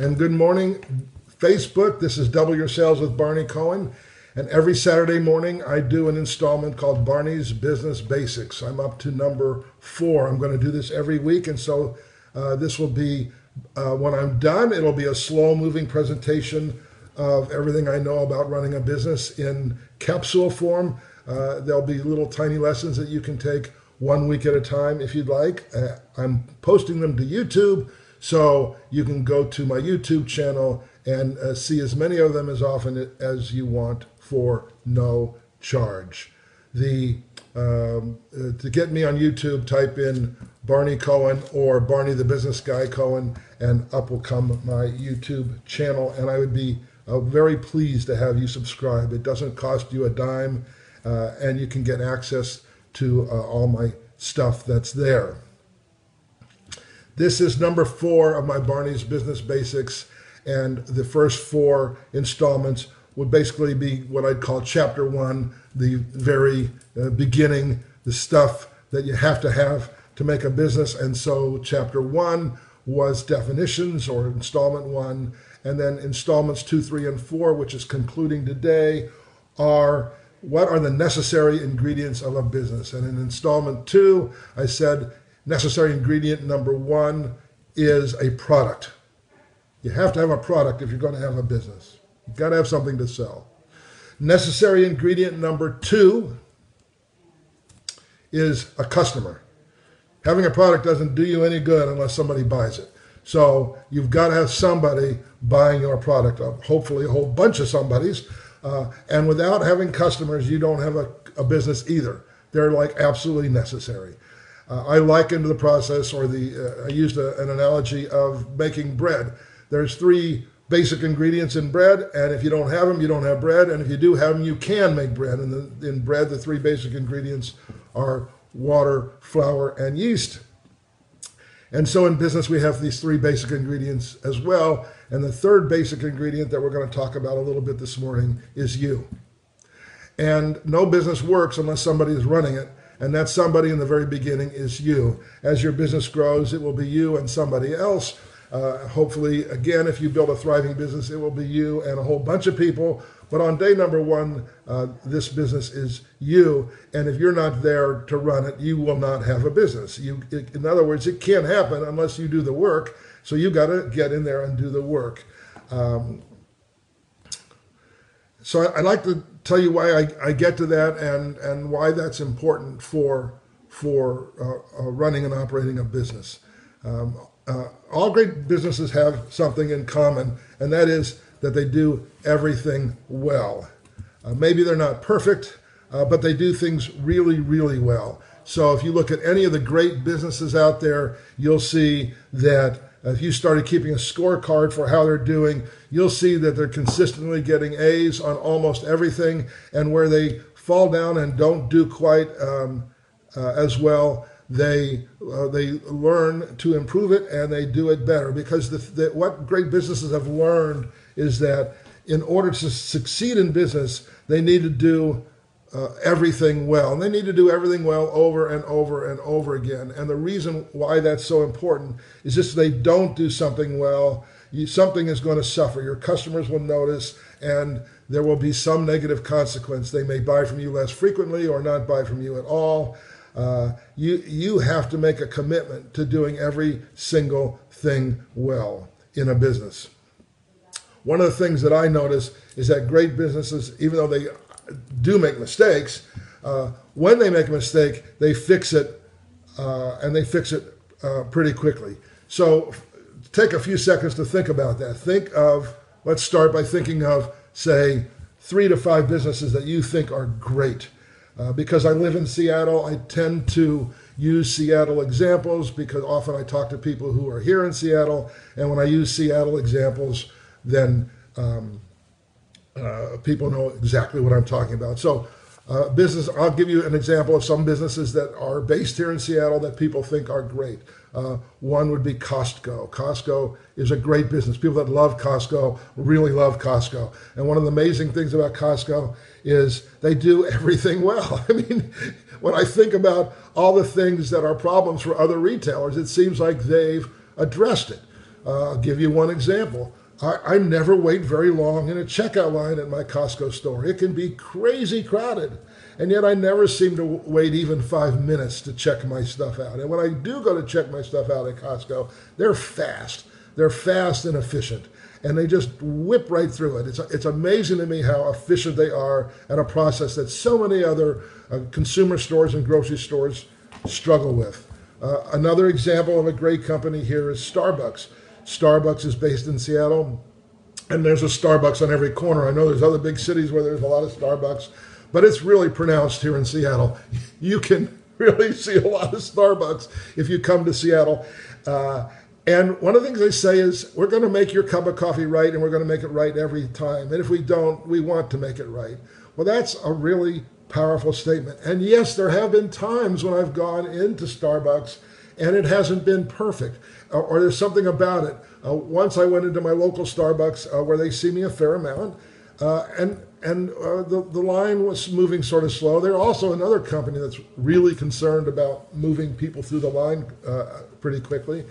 And good morning, Facebook. This is Double Your Sales with Barney Cohen. And every Saturday morning, I do an installment called Barney's Business Basics. I'm up to number four. I'm going to do this every week. And so uh, this will be, uh, when I'm done, it'll be a slow moving presentation of everything I know about running a business in capsule form. Uh, there'll be little tiny lessons that you can take one week at a time if you'd like. Uh, I'm posting them to YouTube. So you can go to my YouTube channel and uh, see as many of them as often as you want for no charge. The um, uh, to get me on YouTube, type in Barney Cohen or Barney the Business Guy Cohen, and up will come my YouTube channel. And I would be uh, very pleased to have you subscribe. It doesn't cost you a dime, uh, and you can get access to uh, all my stuff that's there. This is number four of my Barney's Business Basics, and the first four installments would basically be what I'd call chapter one, the very uh, beginning, the stuff that you have to have to make a business. And so chapter one was definitions or installment one, and then installments two, three, and four, which is concluding today, are what are the necessary ingredients of a business. And in installment two, I said necessary ingredient number one is a product. You have to have a product if you're going to have a business. You've got to have something to sell. Necessary ingredient number two is a customer. Having a product doesn't do you any good unless somebody buys it. So you've got to have somebody buying your product, hopefully a whole bunch of somebody's. Uh, and without having customers, you don't have a, a business either. They're like absolutely necessary. Uh, I likened the process, or the uh, I used a, an analogy of making bread. There's three basic ingredients in bread, and if you don't have them, you don't have bread. And if you do have them, you can make bread. And the, in bread, the three basic ingredients are water, flour, and yeast. And so in business, we have these three basic ingredients as well. And the third basic ingredient that we're going to talk about a little bit this morning is you. And no business works unless somebody is running it. And that somebody in the very beginning is you. As your business grows, it will be you and somebody else. Uh, hopefully, again, if you build a thriving business, it will be you and a whole bunch of people. But on day number one, uh, this business is you. And if you're not there to run it, you will not have a business. You, it, in other words, it can't happen unless you do the work. So you got to get in there and do the work. Um, so I, would like to tell you why I, I, get to that and, and why that's important for, for uh, uh, running and operating a business. Um, uh, all great businesses have something in common, and that is that they do everything well. Uh, maybe they're not perfect, uh, but they do things really, really well. So if you look at any of the great businesses out there, you'll see that if you started keeping a scorecard for how they're doing, you'll see that they're consistently getting A's on almost everything. And where they fall down and don't do quite um, uh, as well, they uh, they learn to improve it and they do it better because the, the, what great businesses have learned is that in order to succeed in business they need to do uh, everything well. And they need to do everything well over and over and over again. And the reason why that's so important is just they don't do something well. You, something is going to suffer. Your customers will notice and there will be some negative consequence. They may buy from you less frequently or not buy from you at all. Uh, you, you have to make a commitment to doing every single thing well in a business. One of the things that I notice is that great businesses, even though they do make mistakes, uh, when they make a mistake, they fix it uh, and they fix it uh, pretty quickly. So take a few seconds to think about that. Think of, let's start by thinking of, say, three to five businesses that you think are great uh, because I live in Seattle, I tend to use Seattle examples because often I talk to people who are here in Seattle, and when I use Seattle examples, then um, uh, people know exactly what I'm talking about. So, uh, business, I'll give you an example of some businesses that are based here in Seattle that people think are great. Uh, one would be Costco. Costco is a great business. People that love Costco really love Costco. And one of the amazing things about Costco is they do everything well. I mean, when I think about all the things that are problems for other retailers, it seems like they've addressed it. Uh, I'll give you one example. I, I never wait very long in a checkout line at my Costco store. It can be crazy crowded. And yet I never seem to wait even five minutes to check my stuff out. And when I do go to check my stuff out at Costco, they're fast. They're fast and efficient. And they just whip right through it. It's, it's amazing to me how efficient they are at a process that so many other uh, consumer stores and grocery stores struggle with. Uh, another example of a great company here is Starbucks. Starbucks is based in Seattle, and there's a Starbucks on every corner. I know there's other big cities where there's a lot of Starbucks, but it's really pronounced here in Seattle. You can really see a lot of Starbucks if you come to Seattle. Uh, and one of the things they say is, we're going to make your cup of coffee right, and we're going to make it right every time. And if we don't, we want to make it right. Well, that's a really powerful statement. And yes, there have been times when I've gone into Starbucks and it hasn't been perfect, or, there's something about it. Uh, once I went into my local Starbucks uh, where they see me a fair amount, uh, and and uh, the the line was moving sort of slow. There's also another company that's really concerned about moving people through the line pretty quickly.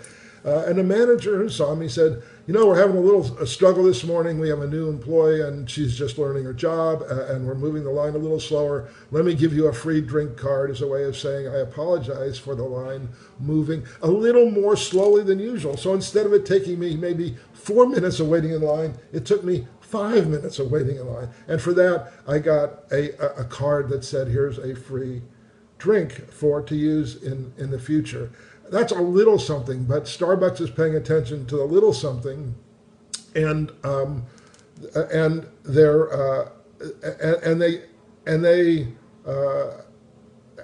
And the manager who saw me said, "You know, we're having a little a struggle this morning. We have a new employee, and she's just learning her job, uh, and we're moving the line a little slower. Let me give you a free drink card as a way of saying I apologize for the line moving a little more slowly than usual. So instead of it taking me maybe four minutes of waiting in line, it took me five minutes of waiting in line. And for that, I got a, a card that said, "Here's a free." drink for to use in in the future that's a little something, but Starbucks is paying attention to the little something, and um, and they're uh, and, they and they uh,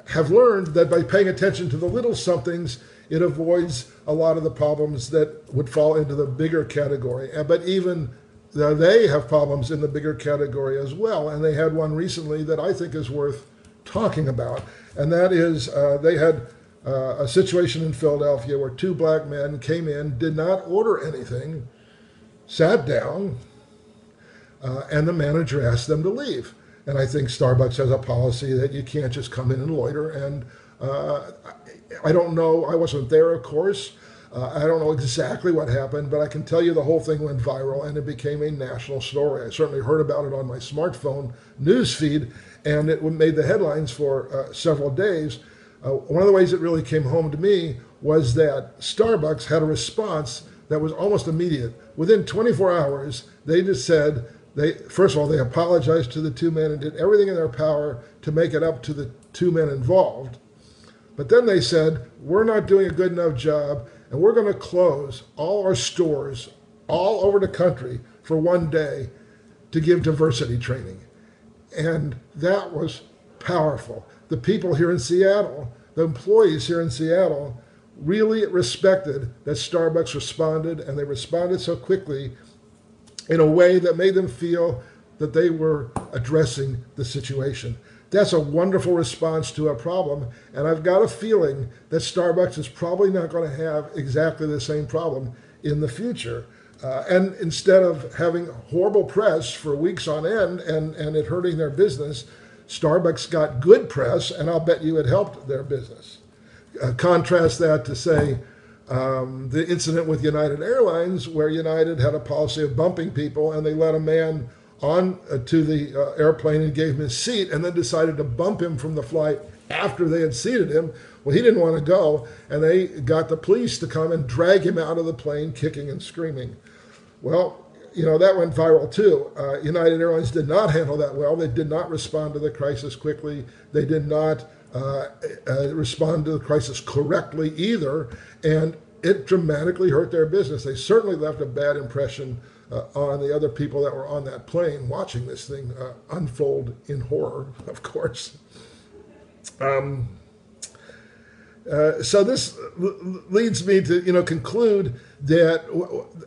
have learned that by paying attention to the little somethings, it avoids a lot of the problems that would fall into the bigger category. But even they have problems in the bigger category as well, and they had one recently that I think is worth talking about, and that is uh, they had uh, a situation in Philadelphia where two black men came in, did not order anything, sat down, uh, and the manager asked them to leave. And I think Starbucks has a policy that you can't just come in and loiter. And uh, I don't know, I wasn't there, of course. Uh, I don't know exactly what happened, but I can tell you the whole thing went viral and it became a national story. I certainly heard about it on my smartphone news feed, and it made the headlines for uh, several days. Uh, one of the ways it really came home to me was that Starbucks had a response that was almost immediate. Within 24 hours, they just said, they first of all, they apologized to the two men and did everything in their power to make it up to the two men involved. But then they said, we're not doing a good enough job, and we're going to close all our stores all over the country for one day to give diversity training. And that was powerful the people here in Seattle, the employees here in Seattle, really respected that Starbucks responded, and they responded so quickly in a way that made them feel that they were addressing the situation. That's a wonderful response to a problem, and I've got a feeling that Starbucks is probably not going to have exactly the same problem in the future. Uh, and instead of having horrible press for weeks on end and, and it hurting their business, Starbucks got good press, and I'll bet you it helped their business. Uh, contrast that to, say, um, the incident with United Airlines, where United had a policy of bumping people, and they let a man on uh, to the uh, airplane and gave him his seat, and then decided to bump him from the flight after they had seated him. Well, he didn't want to go, and they got the police to come and drag him out of the plane, kicking and screaming. Well, you know, that went viral too. Uh, United Airlines did not handle that well. They did not respond to the crisis quickly. They did not uh, uh, respond to the crisis correctly either. And it dramatically hurt their business. They certainly left a bad impression uh, on the other people that were on that plane watching this thing uh, unfold in horror, of course. Um, uh, so this leads me to you know conclude that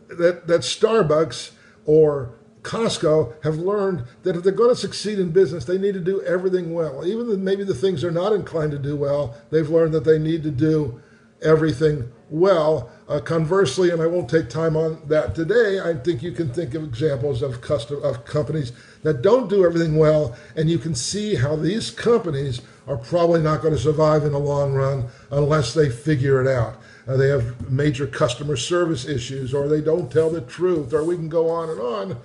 that that Starbucks or Costco have learned that if they're going to succeed in business, they need to do everything well. Even maybe the things they're not inclined to do well, they've learned that they need to do everything well. Uh, conversely, and I won't take time on that today, I think you can think of examples of custom of companies that don't do everything well, and you can see how these companies are probably not going to survive in the long run unless they figure it out. Uh, they have major customer service issues, or they don't tell the truth, or we can go on and on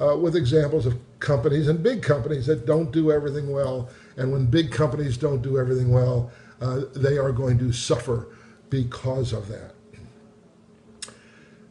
uh, with examples of companies and big companies that don't do everything well. And when big companies don't do everything well, uh, they are going to suffer because of that.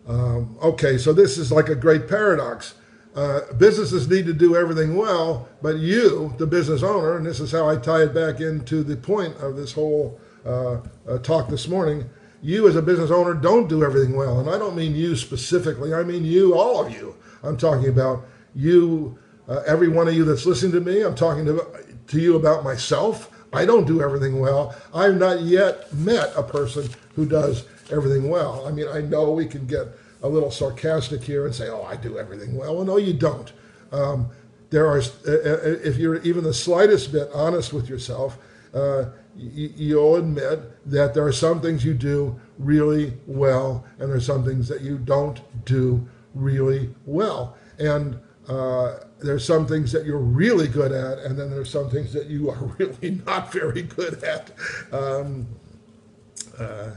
Um, okay, so this is like a great paradox. Uh, businesses need to do everything well, but you, the business owner, and this is how I tie it back into the point of this whole uh, uh, talk this morning, you as a business owner don't do everything well. And I don't mean you specifically, I mean you, all of you. I'm talking about you, uh, every one of you that's listening to me. I'm talking to, to you about myself. I don't do everything well. I've not yet met a person who does everything well. I mean, I know we can get a little sarcastic here and say, "Oh, I do everything well." Well, no, you don't. Um, there are, uh, uh, if you're even the slightest bit honest with yourself, uh, you'll admit that there are some things you do really well, and there are some things that you don't do really well. And uh, there's some things that you're really good at, and then there's some things that you are really not very good at. Um, uh,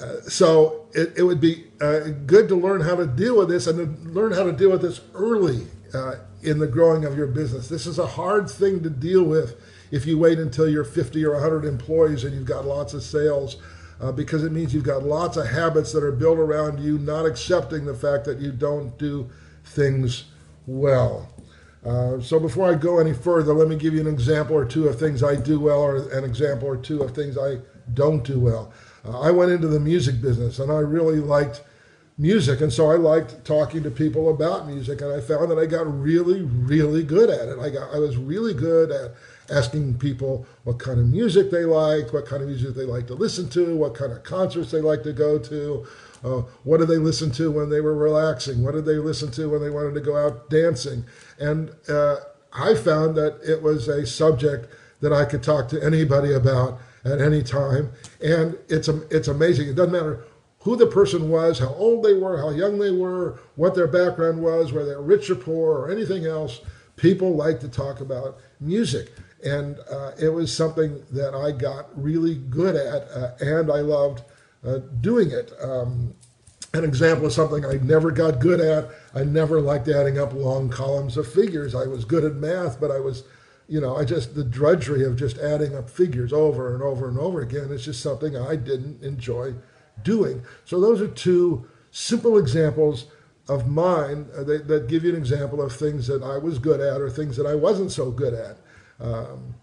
uh, so it, it, would be uh, good to learn how to deal with this and learn how to deal with this early uh, in the growing of your business. This is a hard thing to deal with if you wait until you're 50 or 100 employees and you've got lots of sales. Uh, because it means you've got lots of habits that are built around you not accepting the fact that you don't do things well. Uh, so before I go any further, let me give you an example or two of things I do well, or an example or two of things I don't do well. Uh, I went into the music business and I really liked music. And so I liked talking to people about music. And I found that I got really, really good at it. I, got, I was really good at asking people what kind of music they like, what kind of music they like to listen to, what kind of concerts they like to go to. Uh, what did they listen to when they were relaxing? What did they listen to when they wanted to go out dancing? And uh, I found that it was a subject that I could talk to anybody about at any time. And it's, it's amazing. It doesn't matter who the person was, how old they were, how young they were, what their background was, whether they're rich or poor or anything else. People like to talk about music. And uh, it was something that I got really good at, uh, and I loved uh, doing it. Um, an example of something I never got good at. I never liked adding up long columns of figures. I was good at math, but I was you know, I just, the drudgery of just adding up figures over and over and over again is just something I didn't enjoy doing. So those are two simple examples of mine uh, that, that, give you an example of things that I was good at or things that I wasn't so good at. Um,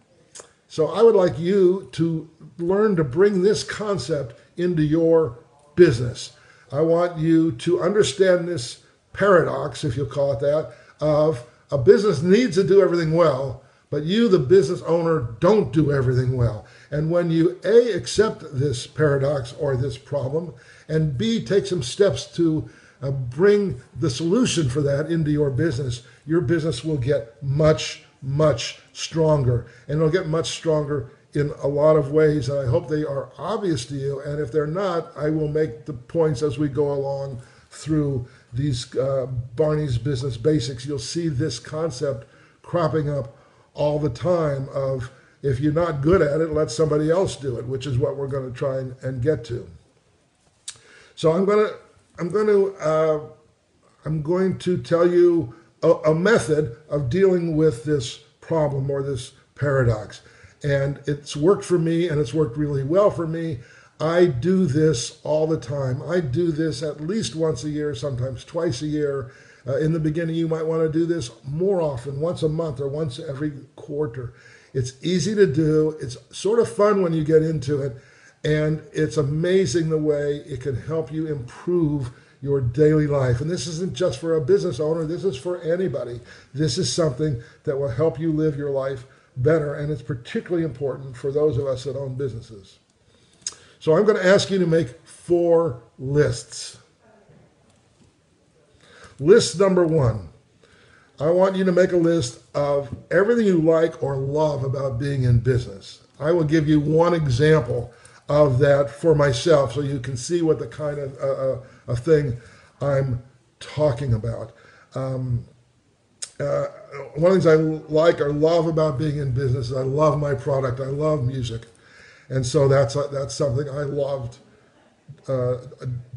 so I would like you to learn to bring this concept into your business. I want you to understand this paradox, if you'll call it that, of a business needs to do everything well, but you, the business owner, don't do everything well. And when you A, accept this paradox or this problem, and B, take some steps to uh, bring the solution for that into your business, your business will get much, much stronger. And it'll get much stronger in a lot of ways. And I hope they are obvious to you. And if they're not, I will make the points as we go along through these uh, Barney's Business Basics. You'll see this concept cropping up all the time of if you're not good at it, let somebody else do it, which is what we're going to try and, and get to. So I'm going to I'm going to uh, I'm going to tell you a, a method of dealing with this problem or this paradox, and it's worked for me and it's worked really well for me. I do this all the time. I do this at least once a year, sometimes twice a year, uh, in the beginning, you might want to do this more often, once a month or once every quarter. It's easy to do. It's sort of fun when you get into it. And it's amazing the way it can help you improve your daily life. And this isn't just for a business owner, this is for anybody. This is something that will help you live your life better. And it's particularly important for those of us that own businesses. So I'm going to ask you to make four lists. List number one. I want you to make a list of everything you like or love about being in business. I will give you one example of that for myself so you can see what the kind of uh, uh, thing I'm talking about. Um, uh, one of the things I like or love about being in business is I love my product. I love music. And so that's, that's something I loved uh,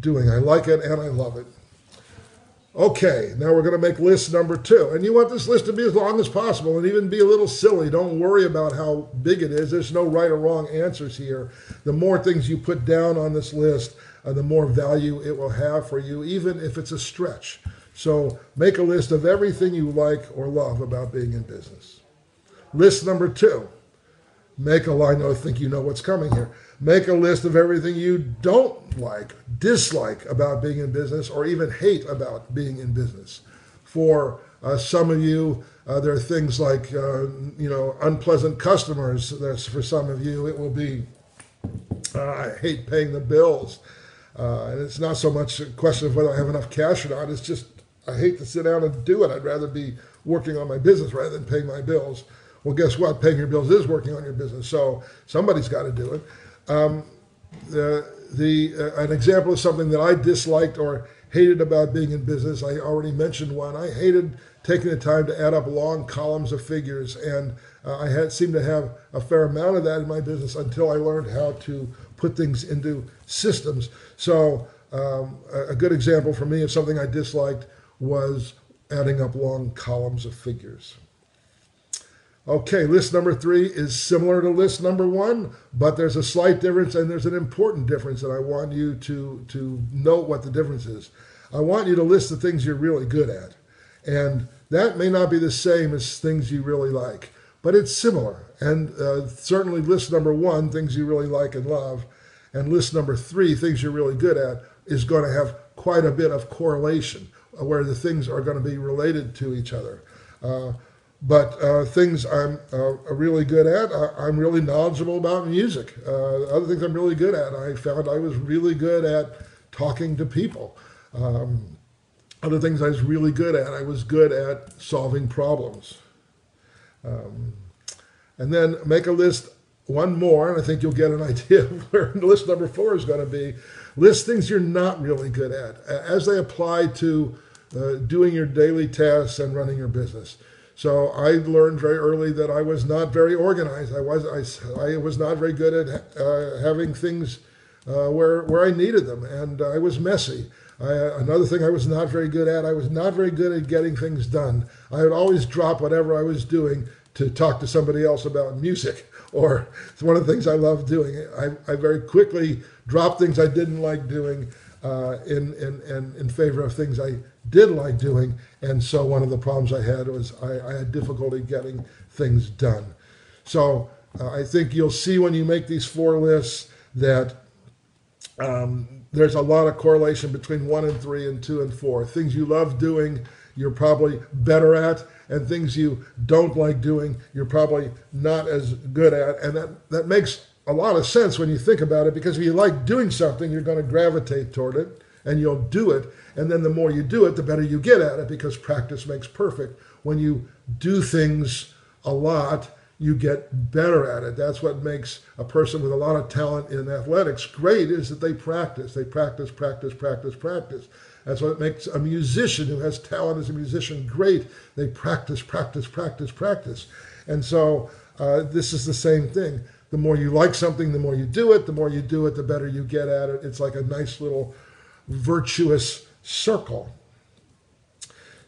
doing. I like it and I love it. Okay, now we're going to make list number two. And you want this list to be as long as possible and even be a little silly. Don't worry about how big it is. There's no right or wrong answers here. The more things you put down on this list, uh, the more value it will have for you, even if it's a stretch. So make a list of everything you like or love about being in business. List number two. Make a line. I think you know what's coming here. Make a list of everything you don't like, dislike about being in business, or even hate about being in business. For uh, some of you, uh, there are things like, uh, you know, unpleasant customers. That's for some of you, it will be, uh, I hate paying the bills. Uh, and it's not so much a question of whether I have enough cash or not. It's just, I hate to sit down and do it. I'd rather be working on my business rather than paying my bills. Well, guess what? Paying your bills is working on your business. So somebody's got to do it. Um, the, the uh, an example of something that I disliked or hated about being in business, I already mentioned one. I hated taking the time to add up long columns of figures, and uh, I had seemed to have a fair amount of that in my business until I learned how to put things into systems. So um, a good example for me of something I disliked was adding up long columns of figures. Okay, list number three is similar to list number one, but there's a slight difference and there's an important difference that I want you to, to note what the difference is. I want you to list the things you're really good at. And that may not be the same as things you really like, but it's similar. And uh, certainly list number one, things you really like and love, and list number three, things you're really good at, is going to have quite a bit of correlation where the things are going to be related to each other. Uh, but uh, things I'm uh, really good at, I'm really knowledgeable about music. Uh, other things I'm really good at, I found I was really good at talking to people. Um, other things I was really good at, I was good at solving problems. Um, and then make a list, one more, and I think you'll get an idea of where list number four is going to be. List things you're not really good at as they apply to uh, doing your daily tasks and running your business. So I learned very early that I was not very organized. I was I, I was not very good at uh, having things uh, where where I needed them, and I was messy. I, another thing I was not very good at, I was not very good at getting things done. I would always drop whatever I was doing to talk to somebody else about music, or it's one of the things I love doing. I, I very quickly dropped things I didn't like doing uh, in, in, in, in favor of things I did like doing. And so one of the problems I had was I, I had difficulty getting things done. So uh, I think you'll see when you make these four lists that um, there's a lot of correlation between one and three and two and four. Things you love doing, you're probably better at, and things you don't like doing, you're probably not as good at. And that, that makes a lot of sense when you think about it because if you like doing something, you're going to gravitate toward it and you'll do it. And then the more you do it, the better you get at it because practice makes perfect. When you do things a lot, you get better at it. That's what makes a person with a lot of talent in athletics great is that they practice. They practice, practice, practice, practice. That's what makes a musician who has talent as a musician great. They practice, practice, practice, practice. And so uh, this is the same thing. The more you like something, the more you do it. The more you do it, the better you get at it. It's like a nice little virtuous circle.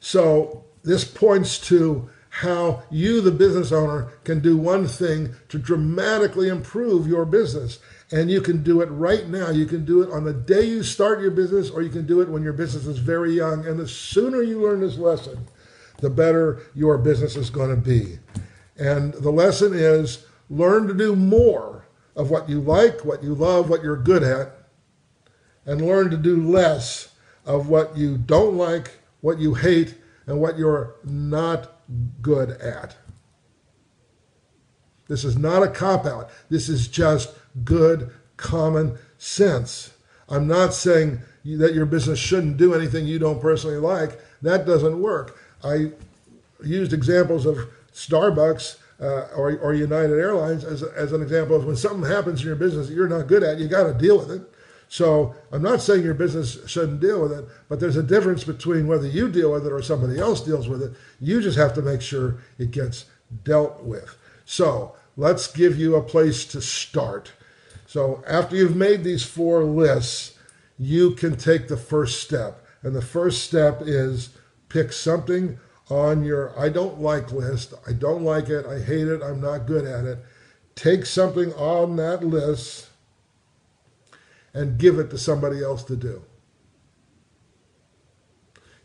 So this points to how you, the business owner, can do one thing to dramatically improve your business. And you can do it right now. You can do it on the day you start your business, or you can do it when your business is very young. And the sooner you learn this lesson, the better your business is going to be. And the lesson is learn to do more of what you like, what you love, what you're good at, and learn to do less of what you don't like, what you hate, and what you're not good at. This is not a cop out. This is just good common sense. I'm not saying that your business shouldn't do anything you don't personally like. That doesn't work. I used examples of Starbucks uh, or, or United Airlines as, as an example of when something happens in your business that you're not good at, you got to deal with it. So I'm not saying your business shouldn't deal with it, but there's a difference between whether you deal with it or somebody else deals with it. You just have to make sure it gets dealt with. So let's give you a place to start. So So after you've made these four lists, you can take the first step. And the first step is pick something on your I don't like list. I don't like it. I hate it. I'm not good at it. Take something on that list and give it to somebody else to do.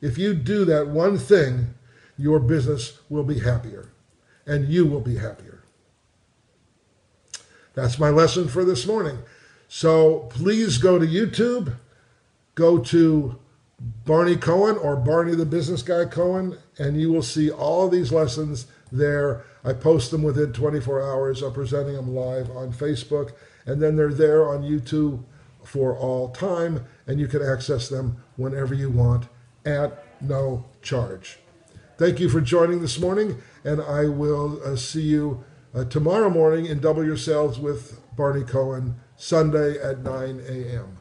If you do that one thing, your business will be happier and you will be happier. That's my lesson for this morning. So please go to YouTube, go to Barney Cohen or Barney the Business Guy Cohen, and you will see all these lessons there. I post them within 24 hours. I'm presenting them live on Facebook, and then they're there on YouTube for all time, and you can access them whenever you want at no charge. Thank you for joining this morning, and I will uh, see you uh, tomorrow morning in Double Your Sales with Barney Cohen, Sunday at 9 a.m.